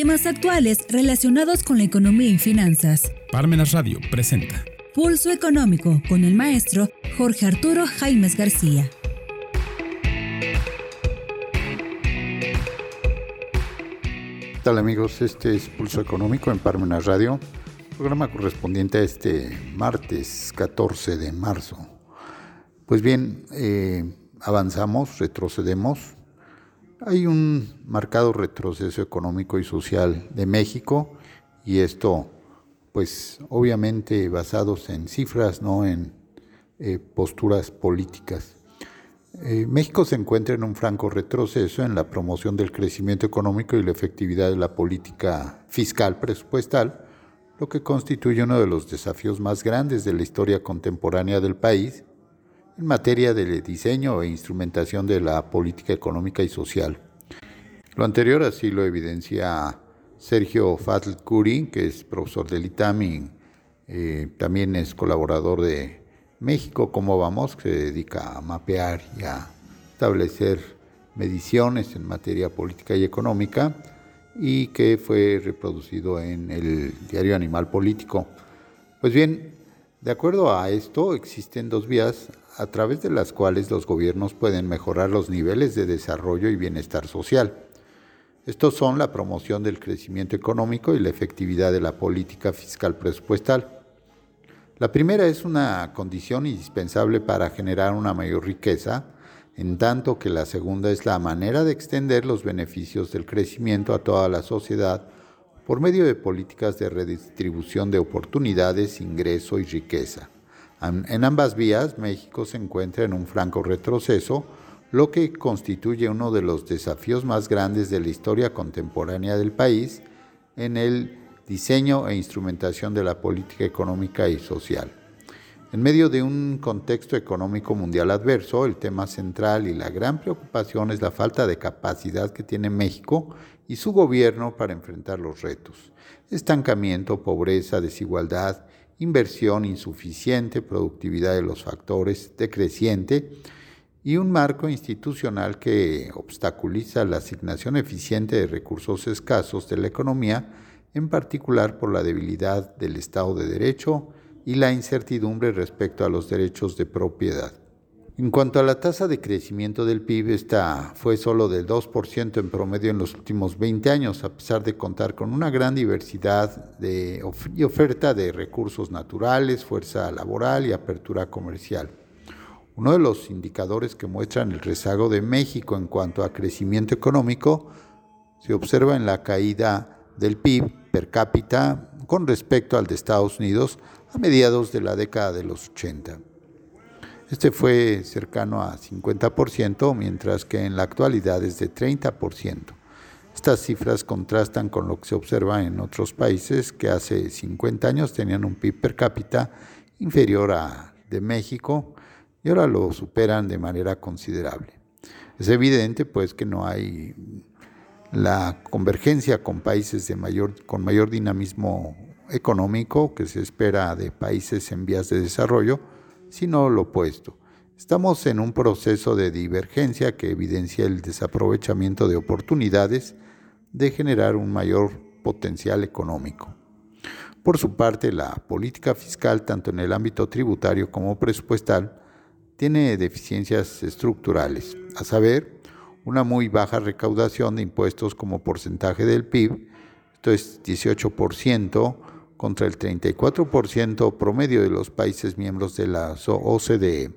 Temas actuales relacionados con la economía y finanzas. Parmenas Radio presenta Pulso Económico con el maestro Jorge Arturo Jaimes García. ¿Qué tal amigos? Este es Pulso Económico en Parmenas Radio, programa correspondiente a este martes 14 de marzo. Pues bien, eh, avanzamos, retrocedemos. Hay un marcado retroceso económico y social de México y esto, pues obviamente basados en cifras, no en eh, posturas políticas. Eh, México se encuentra en un franco retroceso en la promoción del crecimiento económico y la efectividad de la política fiscal presupuestal, lo que constituye uno de los desafíos más grandes de la historia contemporánea del país en materia de diseño e instrumentación de la política económica y social. Lo anterior así lo evidencia Sergio Curi, que es profesor del ITAMI, eh, también es colaborador de México, ¿Cómo vamos?, que se dedica a mapear y a establecer mediciones en materia política y económica y que fue reproducido en el diario Animal Político. Pues bien, de acuerdo a esto, existen dos vías a través de las cuales los gobiernos pueden mejorar los niveles de desarrollo y bienestar social. Estos son la promoción del crecimiento económico y la efectividad de la política fiscal presupuestal. La primera es una condición indispensable para generar una mayor riqueza, en tanto que la segunda es la manera de extender los beneficios del crecimiento a toda la sociedad por medio de políticas de redistribución de oportunidades, ingreso y riqueza. En ambas vías, México se encuentra en un franco retroceso, lo que constituye uno de los desafíos más grandes de la historia contemporánea del país en el diseño e instrumentación de la política económica y social. En medio de un contexto económico mundial adverso, el tema central y la gran preocupación es la falta de capacidad que tiene México y su gobierno para enfrentar los retos. Estancamiento, pobreza, desigualdad, inversión insuficiente, productividad de los factores decreciente y un marco institucional que obstaculiza la asignación eficiente de recursos escasos de la economía en particular por la debilidad del Estado de Derecho y la incertidumbre respecto a los derechos de propiedad. En cuanto a la tasa de crecimiento del PIB, esta fue solo del 2% en promedio en los últimos 20 años, a pesar de contar con una gran diversidad de, y oferta de recursos naturales, fuerza laboral y apertura comercial. Uno de los indicadores que muestran el rezago de México en cuanto a crecimiento económico se observa en la caída del PIB per cápita con respecto al de Estados Unidos a mediados de la década de los 80. Este fue cercano a 50%, mientras que en la actualidad es de 30%. Estas cifras contrastan con lo que se observa en otros países que hace 50 años tenían un PIB per cápita inferior a de México y ahora lo superan de manera considerable. Es evidente pues que no hay la convergencia con países de mayor, con mayor dinamismo económico que se espera de países en vías de desarrollo, sino lo opuesto. Estamos en un proceso de divergencia que evidencia el desaprovechamiento de oportunidades de generar un mayor potencial económico. Por su parte, la política fiscal, tanto en el ámbito tributario como presupuestal, tiene deficiencias estructurales, a saber, una muy baja recaudación de impuestos como porcentaje del PIB, esto es 18% contra el 34% promedio de los países miembros de la OCDE.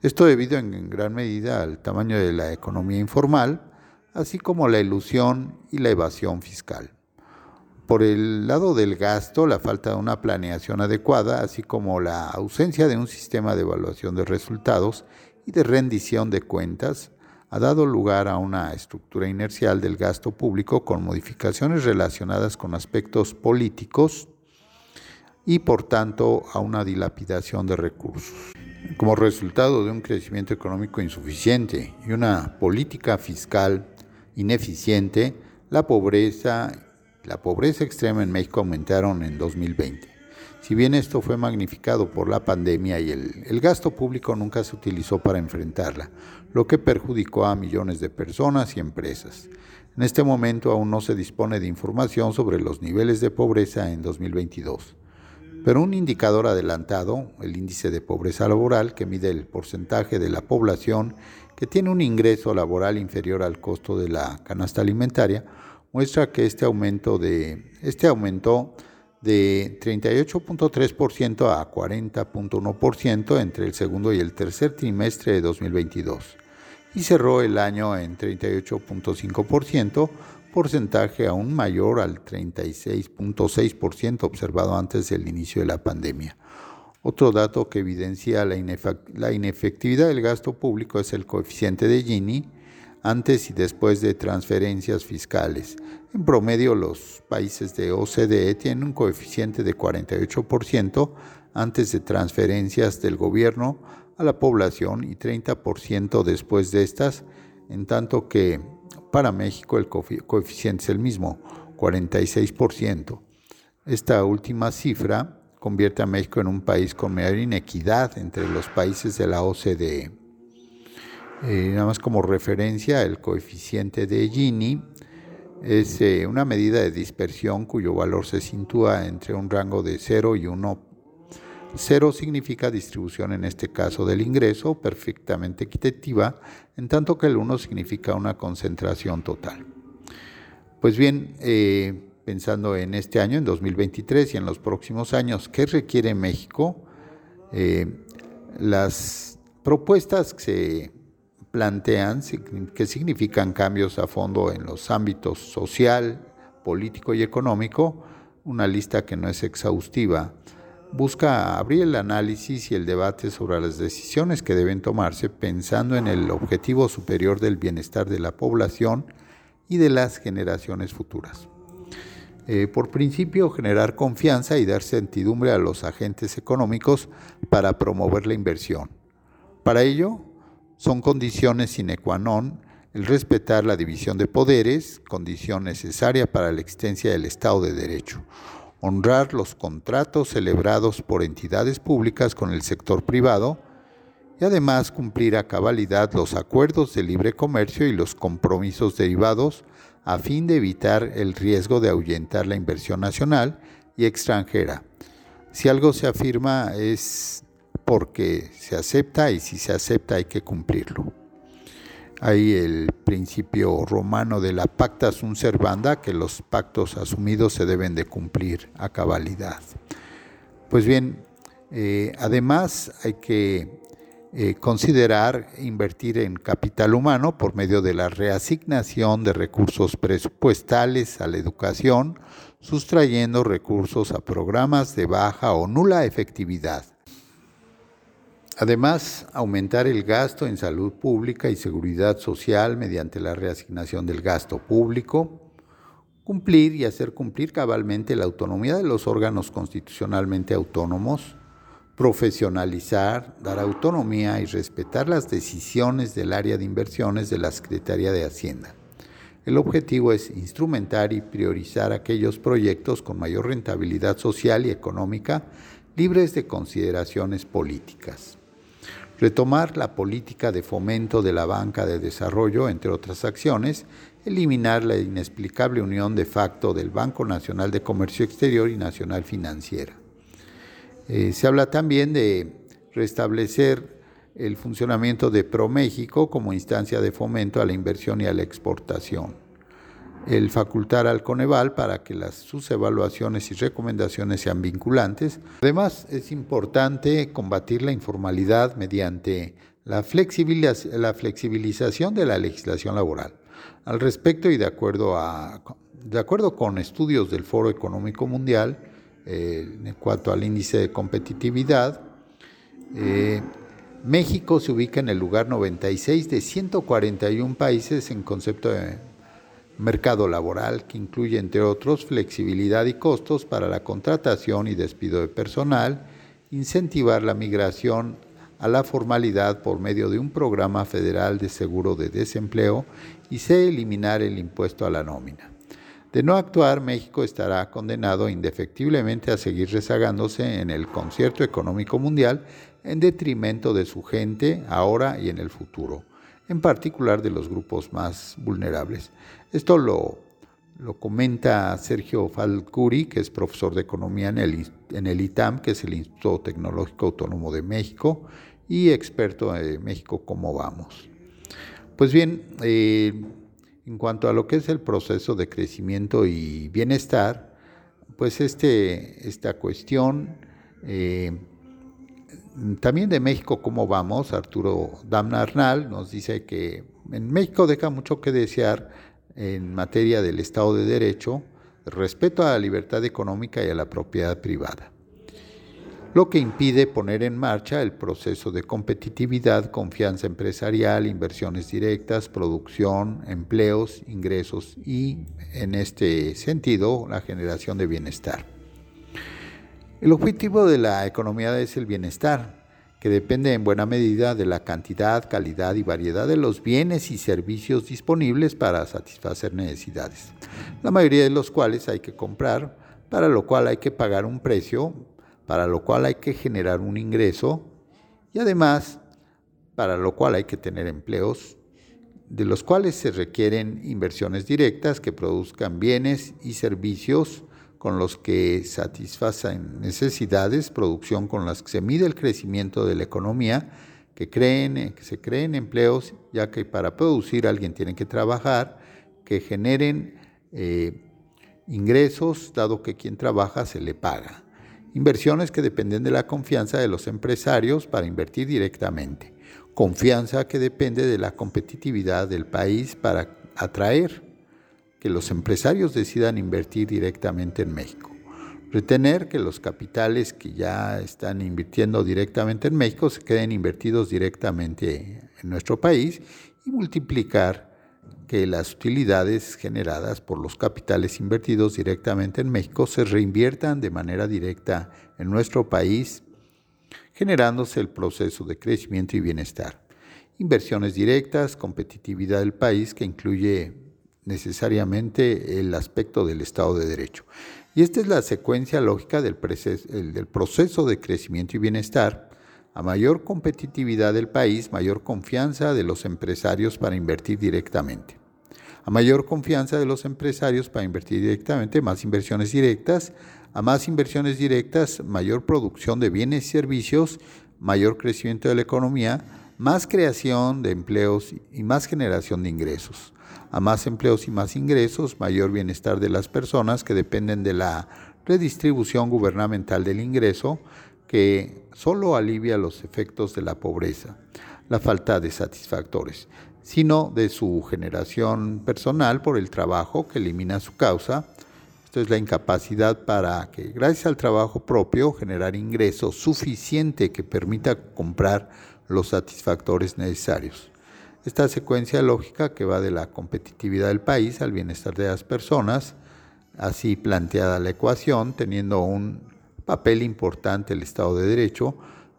Esto debido en gran medida al tamaño de la economía informal, así como la ilusión y la evasión fiscal. Por el lado del gasto, la falta de una planeación adecuada, así como la ausencia de un sistema de evaluación de resultados y de rendición de cuentas, ha dado lugar a una estructura inercial del gasto público con modificaciones relacionadas con aspectos políticos y por tanto a una dilapidación de recursos. Como resultado de un crecimiento económico insuficiente y una política fiscal ineficiente, la pobreza, la pobreza extrema en México aumentaron en 2020. Si bien esto fue magnificado por la pandemia y el, gasto público nunca se utilizó para enfrentarla, lo que perjudicó a millones de personas y empresas. En este momento aún no se dispone de información sobre los niveles de pobreza en 2022. Pero un indicador adelantado, el índice de pobreza laboral, que mide el porcentaje de la población que tiene un ingreso laboral inferior al costo de la canasta alimentaria, muestra que este aumento de este aumentó de 38.3% a 40.1% entre el segundo y el tercer trimestre de 2022 y cerró el año en 38.5%, porcentaje aún mayor al 36.6% observado antes del inicio de la pandemia. Otro dato que evidencia la, inefectividad del gasto público es el coeficiente de Gini antes y después de transferencias fiscales. En promedio, los países de OCDE tienen un coeficiente de 48% antes de transferencias del gobierno a la población y 30% después de estas, en tanto que para México el coeficiente es el mismo, 46%. Esta última cifra convierte a México en un país con mayor inequidad entre los países de la OCDE. Eh, nada más como referencia, el coeficiente de Gini es eh, una medida de dispersión cuyo valor se sitúa entre un rango de 0 y 1 Cero significa distribución en este caso del ingreso perfectamente equitativa, en tanto que el 1 significa una concentración total. Pues bien, eh, pensando en este año, en 2023 y en los próximos años, ¿qué requiere México? Las propuestas que se plantean, que significan cambios a fondo en los ámbitos social, político y económico, una lista que no es exhaustiva, busca abrir el análisis y el debate sobre las decisiones que deben tomarse pensando en el objetivo superior del bienestar de la población y de las generaciones futuras. Eh, por principio, generar confianza y dar certidumbre a los agentes económicos para promover la inversión. Para ello, son condiciones sine qua non el respetar la división de poderes, condición necesaria para la existencia del Estado de Derecho, honrar los contratos celebrados por entidades públicas con el sector privado y además cumplir a cabalidad los acuerdos de libre comercio y los compromisos derivados a fin de evitar el riesgo de ahuyentar la inversión nacional y extranjera. Si algo se afirma es porque se acepta y si se acepta hay que cumplirlo. Hay el principio romano de la pacta sunt servanda, que los pactos asumidos se deben de cumplir a cabalidad. Pues bien, eh, además hay que eh, considerar invertir en capital humano por medio de la reasignación de recursos presupuestales a la educación, sustrayendo recursos a programas de baja o nula efectividad Además, aumentar el gasto en salud pública y seguridad social mediante la reasignación del gasto público, cumplir y hacer cumplir cabalmente la autonomía de los órganos constitucionalmente autónomos, profesionalizar, dar autonomía y respetar las decisiones del área de inversiones de la Secretaría de Hacienda. El objetivo es instrumentar y priorizar aquellos proyectos con mayor rentabilidad social y económica libres de consideraciones políticas retomar la política de fomento de la banca de desarrollo, entre otras acciones, eliminar la inexplicable unión de facto del Banco Nacional de Comercio Exterior y Nacional Financiera. Eh, se habla también de restablecer el funcionamiento de ProMéxico como instancia de fomento a la inversión y a la exportación el facultar al Coneval para que las, sus evaluaciones y recomendaciones sean vinculantes. Además, es importante combatir la informalidad mediante la, flexibilización de la legislación laboral. Al respecto y de acuerdo, a, de acuerdo con estudios del Foro Económico Mundial, eh, en cuanto al índice de competitividad, eh, México se ubica en el lugar 96 de 141 países en concepto de mercado laboral que incluye, entre otros, flexibilidad y costos para la contratación y despido de personal, incentivar la migración a la formalidad por medio de un programa federal de seguro de desempleo y se eliminar el impuesto a la nómina. De no actuar, México estará condenado indefectiblemente a seguir rezagándose en el concierto económico mundial en detrimento de su gente ahora y en el futuro, en particular de los grupos más vulnerables. Esto lo, lo comenta Sergio Falcuri, que es profesor de economía en el, en el ITAM, que es el Instituto Tecnológico Autónomo de México, y experto de México, ¿cómo vamos? Pues bien, eh, en cuanto a lo que es el proceso de crecimiento y bienestar, pues este, esta cuestión, eh, también de México, ¿cómo vamos? Arturo Damna Arnal nos dice que en México deja mucho que desear en materia del Estado de Derecho, respeto a la libertad económica y a la propiedad privada lo que impide poner en marcha el proceso de competitividad, confianza empresarial, inversiones directas, producción, empleos, ingresos y, en este sentido, la generación de bienestar. El objetivo de la economía es el bienestar, depende en buena medida de la cantidad, calidad y variedad de los bienes y servicios disponibles para satisfacer necesidades, la mayoría de los cuales hay que comprar, para lo cual hay que pagar un precio para lo cual hay que generar un ingreso y además para lo cual hay que tener empleos, de los cuales se requieren inversiones directas que produzcan bienes y servicios con los que satisfacen necesidades, producción con las que se mide el crecimiento de la economía, que, creen, que se creen empleos, ya que para producir alguien tiene que trabajar, que generen eh, ingresos, dado que quien trabaja se le paga. Inversiones que dependen de la confianza de los empresarios para invertir directamente. Confianza que depende de la competitividad del país para atraer que los empresarios decidan invertir directamente en México. Retener que los capitales que ya están invirtiendo directamente en México se queden invertidos directamente en nuestro país y multiplicar que las utilidades generadas por los capitales invertidos directamente en México se reinviertan de manera directa en nuestro país, generándose el proceso de crecimiento y bienestar. Inversiones directas, competitividad del país que incluye necesariamente el aspecto del Estado de Derecho. Y esta es la secuencia lógica del, del proceso de crecimiento y bienestar. A mayor competitividad del país, mayor confianza de los empresarios para invertir directamente a mayor confianza de los empresarios para invertir directamente, más inversiones directas, a más inversiones directas, mayor producción de bienes y servicios, mayor crecimiento de la economía, más creación de empleos y más generación de ingresos. A más empleos y más ingresos, mayor bienestar de las personas que dependen de la redistribución gubernamental del ingreso, que solo alivia los efectos de la pobreza, la falta de satisfactores sino de su generación personal por el trabajo que elimina su causa. Esto es la incapacidad para que, gracias al trabajo propio, generar ingresos suficiente que permita comprar los satisfactores necesarios. Esta secuencia lógica que va de la competitividad del país al bienestar de las personas, así planteada la ecuación, teniendo un papel importante el Estado de Derecho,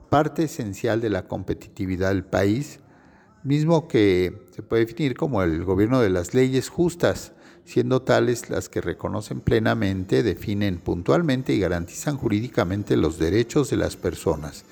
parte esencial de la competitividad del país, mismo que se puede definir como el gobierno de las leyes justas, siendo tales las que reconocen plenamente, definen puntualmente y garantizan jurídicamente los derechos de las personas,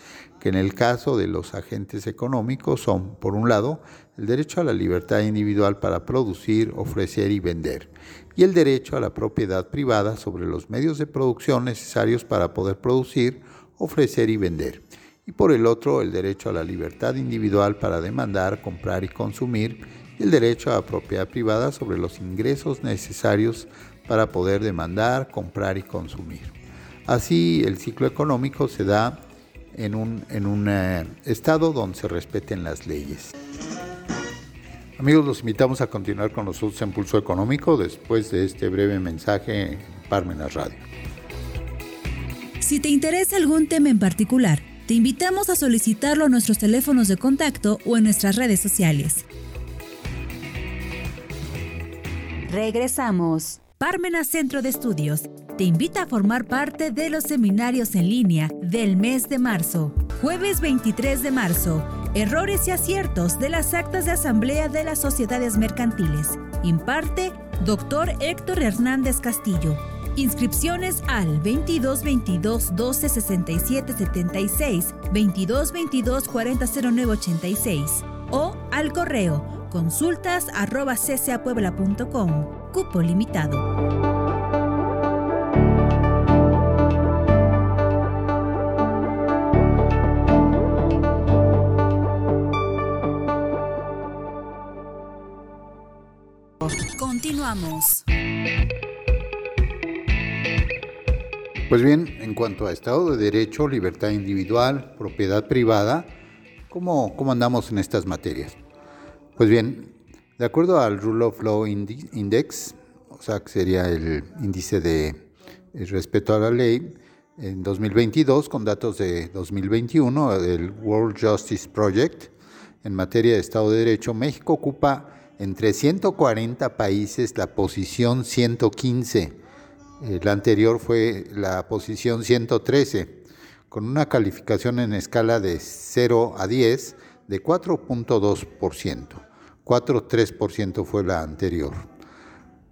que en el caso de los agentes económicos son, por un lado, el derecho a la libertad individual para producir, ofrecer y vender, y el derecho a la propiedad privada sobre los medios de producción necesarios para poder producir, ofrecer y vender y por el otro el derecho a la libertad individual para demandar, comprar y consumir y el derecho a la propiedad privada sobre los ingresos necesarios para poder demandar, comprar y consumir. Así el ciclo económico se da en un, en un eh, estado donde se respeten las leyes. Amigos, los invitamos a continuar con nosotros en Pulso Económico después de este breve mensaje en Parmenas Radio. Si te interesa algún tema en particular, te invitamos a solicitarlo a nuestros teléfonos de contacto o en nuestras redes sociales. Regresamos. Parmenas Centro de Estudios te invita a formar parte de los seminarios en línea del mes de marzo. Jueves 23 de marzo. Errores y aciertos de las actas de asamblea de las sociedades mercantiles. Imparte Dr. Héctor Hernández Castillo Inscripciones al 22 22 12 67 76, 22 22 40 09 86 o al correo Consultas arroba. Cupo limitado. Continuamos. Pues bien, en cuanto a Estado de Derecho, libertad individual, propiedad privada, ¿cómo, cómo andamos en estas materias? Pues bien, de acuerdo al Rule of Law Index, o sea, que sería el índice de respeto a la ley, en 2022, con datos de 2021 del World Justice Project, en materia de Estado de Derecho, México ocupa entre 140 países la posición 115. La anterior fue la posición 113, con una calificación en escala de 0 a 10 de 4.2%. 4.3% fue la anterior.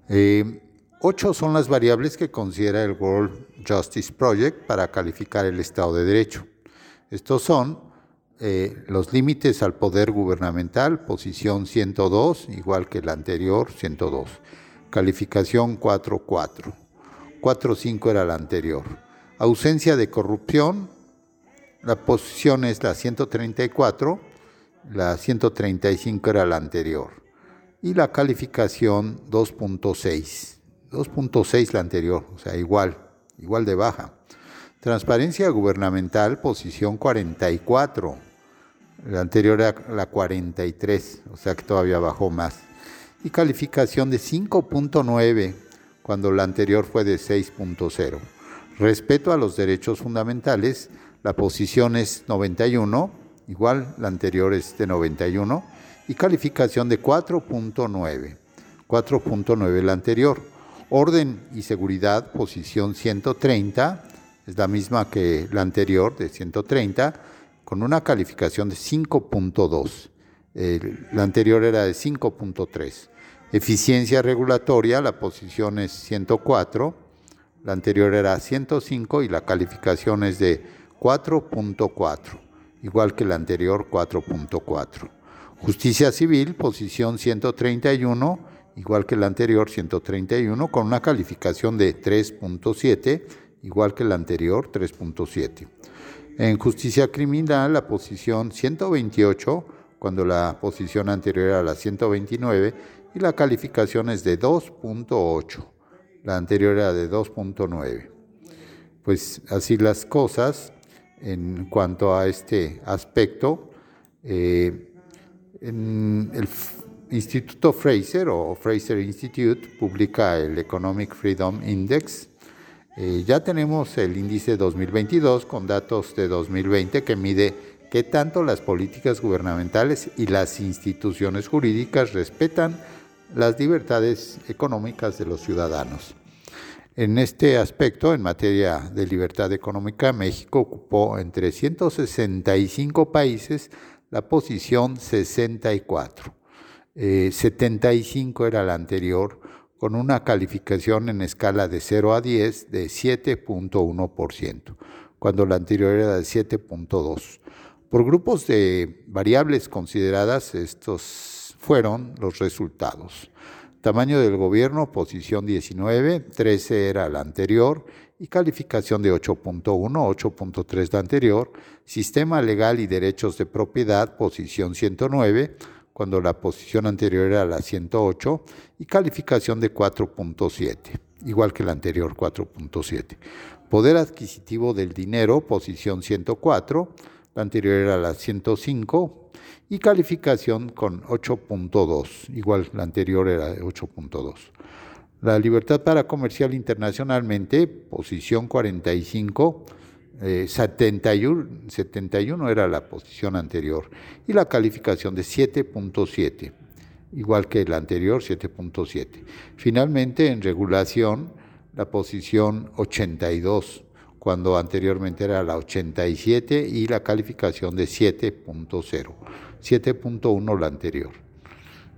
Eh, ocho son las variables que considera el World Justice Project para calificar el Estado de Derecho. Estos son eh, los límites al poder gubernamental, posición 102, igual que la anterior, 102. Calificación 4.4. 4.5 era la anterior. Ausencia de corrupción, la posición es la 134, la 135 era la anterior. Y la calificación 2.6. 2.6 la anterior, o sea, igual, igual de baja. Transparencia gubernamental, posición 44. La anterior era la 43, o sea que todavía bajó más. Y calificación de 5.9, cuando la anterior fue de 6.0. Respeto a los derechos fundamentales, la posición es 91, igual la anterior es de 91, y calificación de 4.9. 4.9 la anterior. Orden y seguridad, posición 130 es la misma que la anterior de 130, con una calificación de 5.2. la anterior era de 5.3. Eficiencia regulatoria, la posición es 104, la anterior era 105 y la calificación es de 4.4, igual que la anterior 4.4. Justicia civil, posición 131, igual que la anterior 131, con una calificación de 3.7 igual que la anterior, 3.7. En justicia criminal, la posición 128, cuando la posición anterior era la 129, y la calificación es de 2.8. La anterior era de 2.9. Pues así las cosas en cuanto a este aspecto. Eh, en el Instituto Fraser o Fraser Institute publica el Economic Freedom Index eh, ya tenemos el índice 2022 con datos de 2020 que mide qué tanto las políticas gubernamentales y las instituciones jurídicas respetan las libertades económicas de los ciudadanos. En este aspecto, en materia de libertad económica, México ocupó entre 165 países la posición 64. 75 eh, era la anterior con una calificación en escala de 0 a 10 de 7.1%, cuando la anterior era de 7.2%. Por grupos de variables consideradas, estos fueron los resultados. Tamaño del gobierno, posición 19, 13 era la anterior y calificación de 8.1, 8.3 la anterior. Sistema legal y derechos de propiedad, posición 109, cuando la posición anterior era la 108 y calificación de 4.7, igual que la anterior 4.7. Poder adquisitivo del dinero, posición 104, la anterior era la 105 y calificación con 8.2, igual la anterior era de 8.2. La libertad para comercial internacionalmente, posición 45, 71, eh, 71 era la posición anterior y la calificación de 7.7, igual que la anterior 7.7. Finalmente, en regulación, la posición 82, cuando anteriormente era la 87 y la calificación de 7.0, 7.1 la anterior.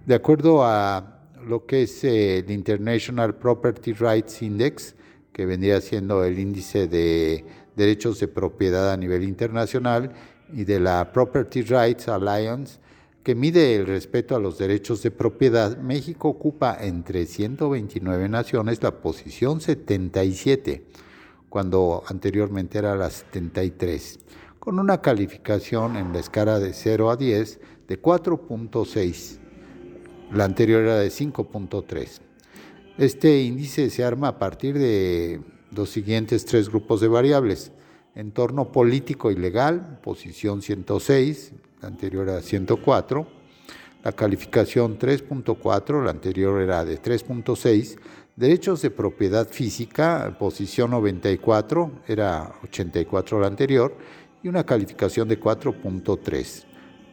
De acuerdo a lo que es el International Property Rights Index, que vendría siendo el índice de derechos de propiedad a nivel internacional y de la Property Rights Alliance, que mide el respeto a los derechos de propiedad, México ocupa entre 129 naciones la posición 77, cuando anteriormente era la 73, con una calificación en la escala de 0 a 10 de 4.6. La anterior era de 5.3. Este índice se arma a partir de los siguientes tres grupos de variables. Entorno político y legal, posición 106, la anterior era 104. La calificación 3.4, la anterior era de 3.6. Derechos de propiedad física, posición 94, era 84 la anterior. Y una calificación de 4.3,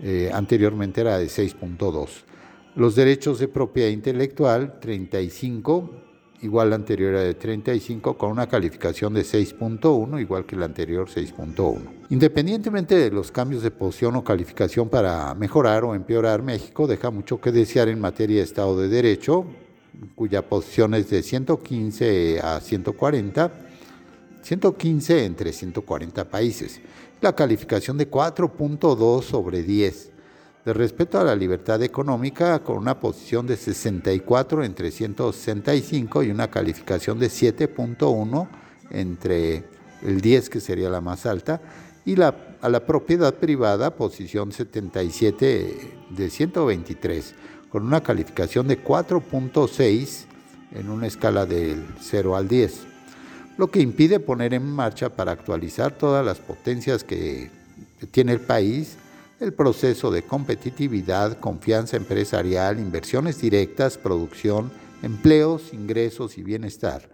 eh, anteriormente era de 6.2. Los derechos de propiedad intelectual, 35, igual la anterior era de 35 con una calificación de 6.1, igual que la anterior 6.1. Independientemente de los cambios de posición o calificación para mejorar o empeorar, México deja mucho que desear en materia de Estado de Derecho, cuya posición es de 115 a 140, 115 entre 140 países. La calificación de 4.2 sobre 10 de respeto a la libertad económica con una posición de 64 entre 165 y una calificación de 7.1 entre el 10 que sería la más alta y la, a la propiedad privada posición 77 de 123 con una calificación de 4.6 en una escala del 0 al 10, lo que impide poner en marcha para actualizar todas las potencias que tiene el país el proceso de competitividad, confianza empresarial, inversiones directas, producción, empleos, ingresos y bienestar,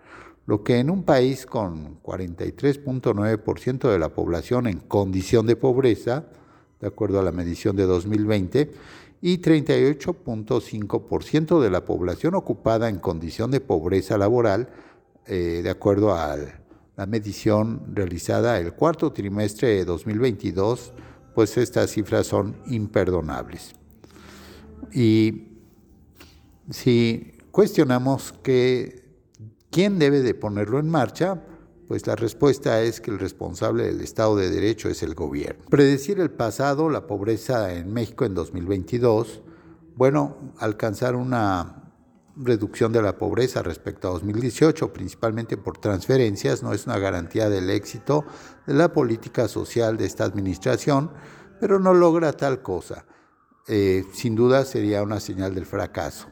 lo que en un país con 43.9% de la población en condición de pobreza, de acuerdo a la medición de 2020, y 38.5% de la población ocupada en condición de pobreza laboral, eh, de acuerdo a la medición realizada el cuarto trimestre de 2022 pues estas cifras son imperdonables. Y si cuestionamos que quién debe de ponerlo en marcha, pues la respuesta es que el responsable del Estado de Derecho es el gobierno. Predecir el pasado, la pobreza en México en 2022, bueno, alcanzar una reducción de la pobreza respecto a 2018, principalmente por transferencias, no es una garantía del éxito de la política social de esta administración, pero no logra tal cosa. Eh, sin duda sería una señal del fracaso.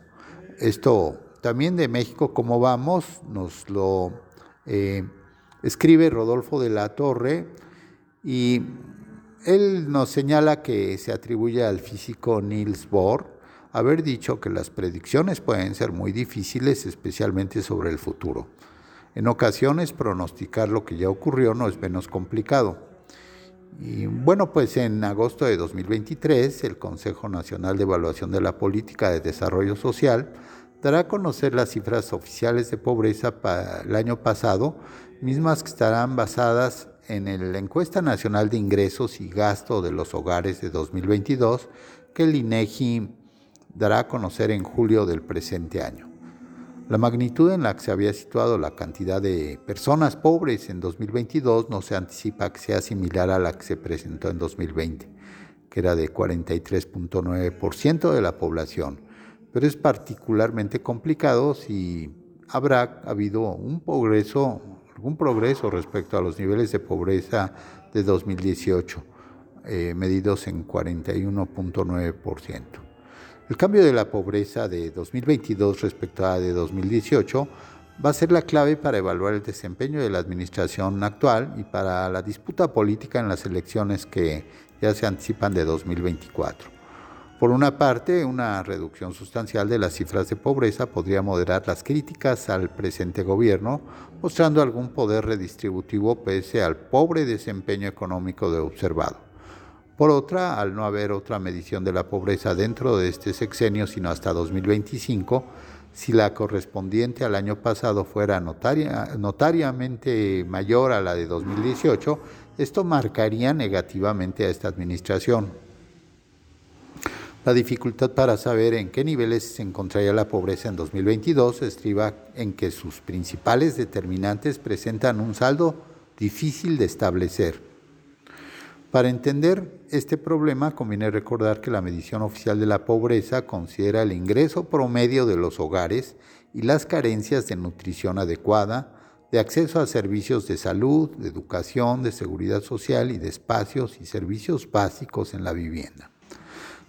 Esto también de México, ¿cómo vamos? Nos lo eh, escribe Rodolfo de la Torre y él nos señala que se atribuye al físico Niels Bohr haber dicho que las predicciones pueden ser muy difíciles, especialmente sobre el futuro. En ocasiones, pronosticar lo que ya ocurrió no es menos complicado. Y bueno, pues en agosto de 2023, el Consejo Nacional de Evaluación de la Política de Desarrollo Social dará a conocer las cifras oficiales de pobreza para el año pasado, mismas que estarán basadas en la encuesta nacional de ingresos y gasto de los hogares de 2022 que el INEGI dará a conocer en julio del presente año. La magnitud en la que se había situado la cantidad de personas pobres en 2022 no se anticipa que sea similar a la que se presentó en 2020, que era de 43.9% de la población, pero es particularmente complicado si habrá habido un progreso, algún progreso respecto a los niveles de pobreza de 2018, eh, medidos en 41.9%. El cambio de la pobreza de 2022 respecto a de 2018 va a ser la clave para evaluar el desempeño de la administración actual y para la disputa política en las elecciones que ya se anticipan de 2024. Por una parte, una reducción sustancial de las cifras de pobreza podría moderar las críticas al presente gobierno, mostrando algún poder redistributivo pese al pobre desempeño económico de observado. Por otra, al no haber otra medición de la pobreza dentro de este sexenio, sino hasta 2025, si la correspondiente al año pasado fuera notariamente mayor a la de 2018, esto marcaría negativamente a esta administración. La dificultad para saber en qué niveles se encontraría la pobreza en 2022 estriba en que sus principales determinantes presentan un saldo difícil de establecer Para entender este problema conviene recordar que la medición oficial de la pobreza considera el ingreso promedio de los hogares y las carencias de nutrición adecuada, de acceso a servicios de salud, de educación, de seguridad social y de espacios y servicios básicos en la vivienda.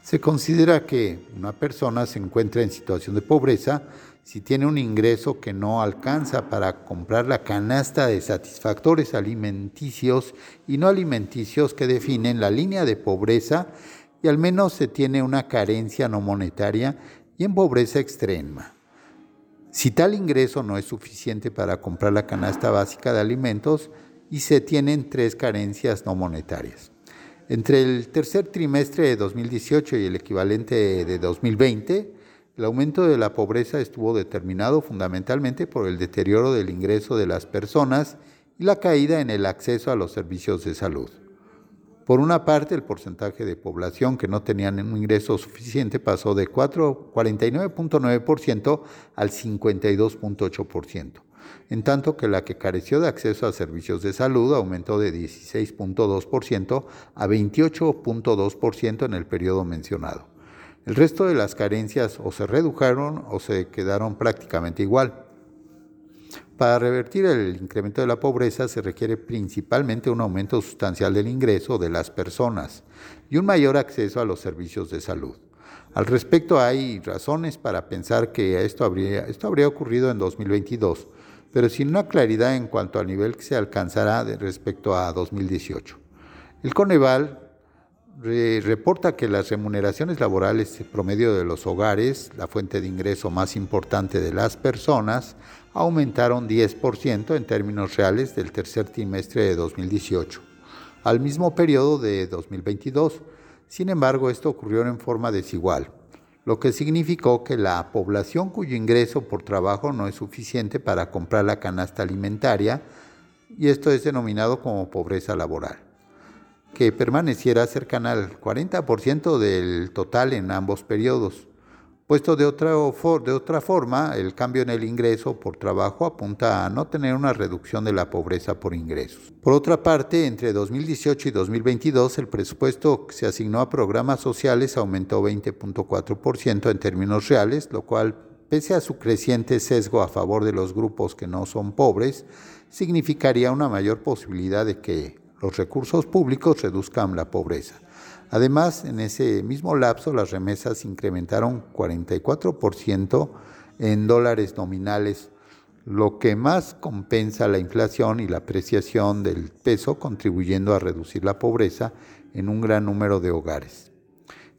Se considera que una persona se encuentra en situación de pobreza si tiene un ingreso que no alcanza para comprar la canasta de satisfactores alimenticios y no alimenticios que definen la línea de pobreza y al menos se tiene una carencia no monetaria y en pobreza extrema. Si tal ingreso no es suficiente para comprar la canasta básica de alimentos y se tienen tres carencias no monetarias. Entre el tercer trimestre de 2018 y el equivalente de 2020, el aumento de la pobreza estuvo determinado fundamentalmente por el deterioro del ingreso de las personas y la caída en el acceso a los servicios de salud. Por una parte, el porcentaje de población que no tenían un ingreso suficiente pasó de 49.9% al 52.8%, en tanto que la que careció de acceso a servicios de salud aumentó de 16.2% a 28.2% en el periodo mencionado. El resto de las carencias o se redujeron o se quedaron prácticamente igual. Para revertir el incremento de la pobreza se requiere principalmente un aumento sustancial del ingreso de las personas y un mayor acceso a los servicios de salud. Al respecto hay razones para pensar que esto habría, esto habría ocurrido en 2022, pero sin una claridad en cuanto al nivel que se alcanzará respecto a 2018. El Coneval reporta que las remuneraciones laborales promedio de los hogares, la fuente de ingreso más importante de las personas, aumentaron 10% en términos reales del tercer trimestre de 2018, al mismo periodo de 2022. Sin embargo, esto ocurrió en forma desigual, lo que significó que la población cuyo ingreso por trabajo no es suficiente para comprar la canasta alimentaria, y esto es denominado como pobreza laboral que permaneciera cercana al 40% del total en ambos periodos. Puesto de otra, de otra forma, el cambio en el ingreso por trabajo apunta a no tener una reducción de la pobreza por ingresos. Por otra parte, entre 2018 y 2022, el presupuesto que se asignó a programas sociales aumentó 20.4% en términos reales, lo cual, pese a su creciente sesgo a favor de los grupos que no son pobres, significaría una mayor posibilidad de que los recursos públicos reduzcan la pobreza. Además, en ese mismo lapso, las remesas incrementaron 44% en dólares nominales, lo que más compensa la inflación y la apreciación del peso, contribuyendo a reducir la pobreza en un gran número de hogares.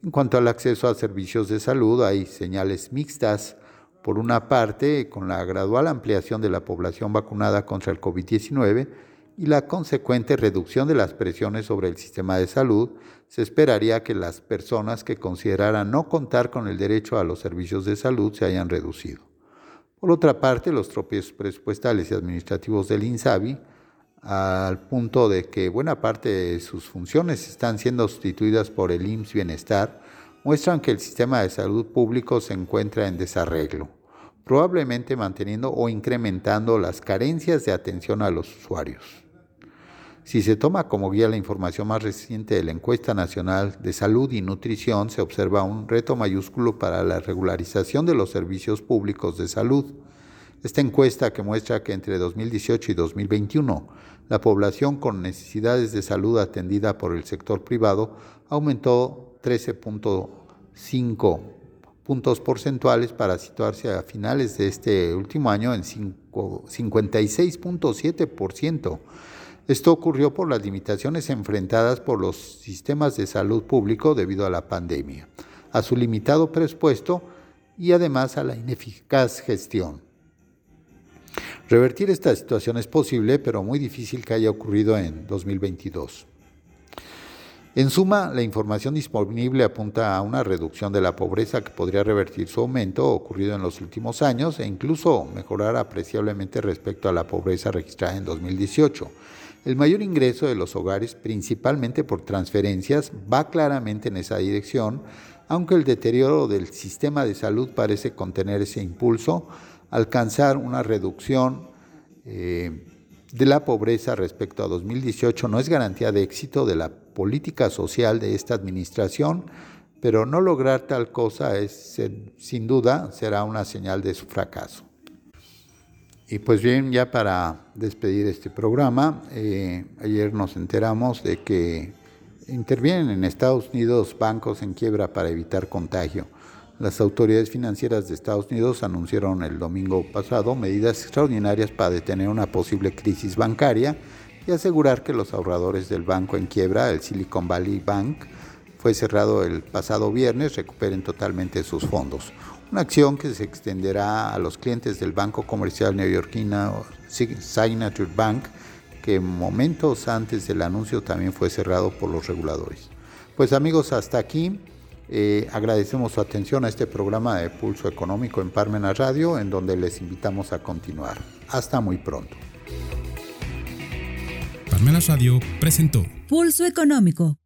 En cuanto al acceso a servicios de salud, hay señales mixtas. Por una parte, con la gradual ampliación de la población vacunada contra el COVID-19, y la consecuente reducción de las presiones sobre el sistema de salud, se esperaría que las personas que consideraran no contar con el derecho a los servicios de salud se hayan reducido. Por otra parte, los tropiezos presupuestales y administrativos del INSABI, al punto de que buena parte de sus funciones están siendo sustituidas por el IMSS Bienestar, muestran que el sistema de salud público se encuentra en desarreglo, probablemente manteniendo o incrementando las carencias de atención a los usuarios. Si se toma como guía la información más reciente de la encuesta nacional de salud y nutrición, se observa un reto mayúsculo para la regularización de los servicios públicos de salud. Esta encuesta que muestra que entre 2018 y 2021 la población con necesidades de salud atendida por el sector privado aumentó 13.5 puntos porcentuales para situarse a finales de este último año en 56.7%. Esto ocurrió por las limitaciones enfrentadas por los sistemas de salud público debido a la pandemia, a su limitado presupuesto y además a la ineficaz gestión. Revertir esta situación es posible, pero muy difícil que haya ocurrido en 2022. En suma, la información disponible apunta a una reducción de la pobreza que podría revertir su aumento ocurrido en los últimos años e incluso mejorar apreciablemente respecto a la pobreza registrada en 2018 el mayor ingreso de los hogares, principalmente por transferencias, va claramente en esa dirección, aunque el deterioro del sistema de salud parece contener ese impulso, alcanzar una reducción eh, de la pobreza respecto a 2018 no es garantía de éxito de la política social de esta administración, pero no lograr tal cosa es, sin duda, será una señal de su fracaso. Y pues bien, ya para despedir este programa, eh, ayer nos enteramos de que intervienen en Estados Unidos bancos en quiebra para evitar contagio. Las autoridades financieras de Estados Unidos anunciaron el domingo pasado medidas extraordinarias para detener una posible crisis bancaria y asegurar que los ahorradores del banco en quiebra, el Silicon Valley Bank, fue cerrado el pasado viernes, recuperen totalmente sus fondos. Una acción que se extenderá a los clientes del banco comercial neoyorquino Signature Bank, que momentos antes del anuncio también fue cerrado por los reguladores. Pues amigos, hasta aquí eh, agradecemos su atención a este programa de Pulso Económico en Parmena Radio, en donde les invitamos a continuar. Hasta muy pronto. Parmenas Radio presentó Pulso Económico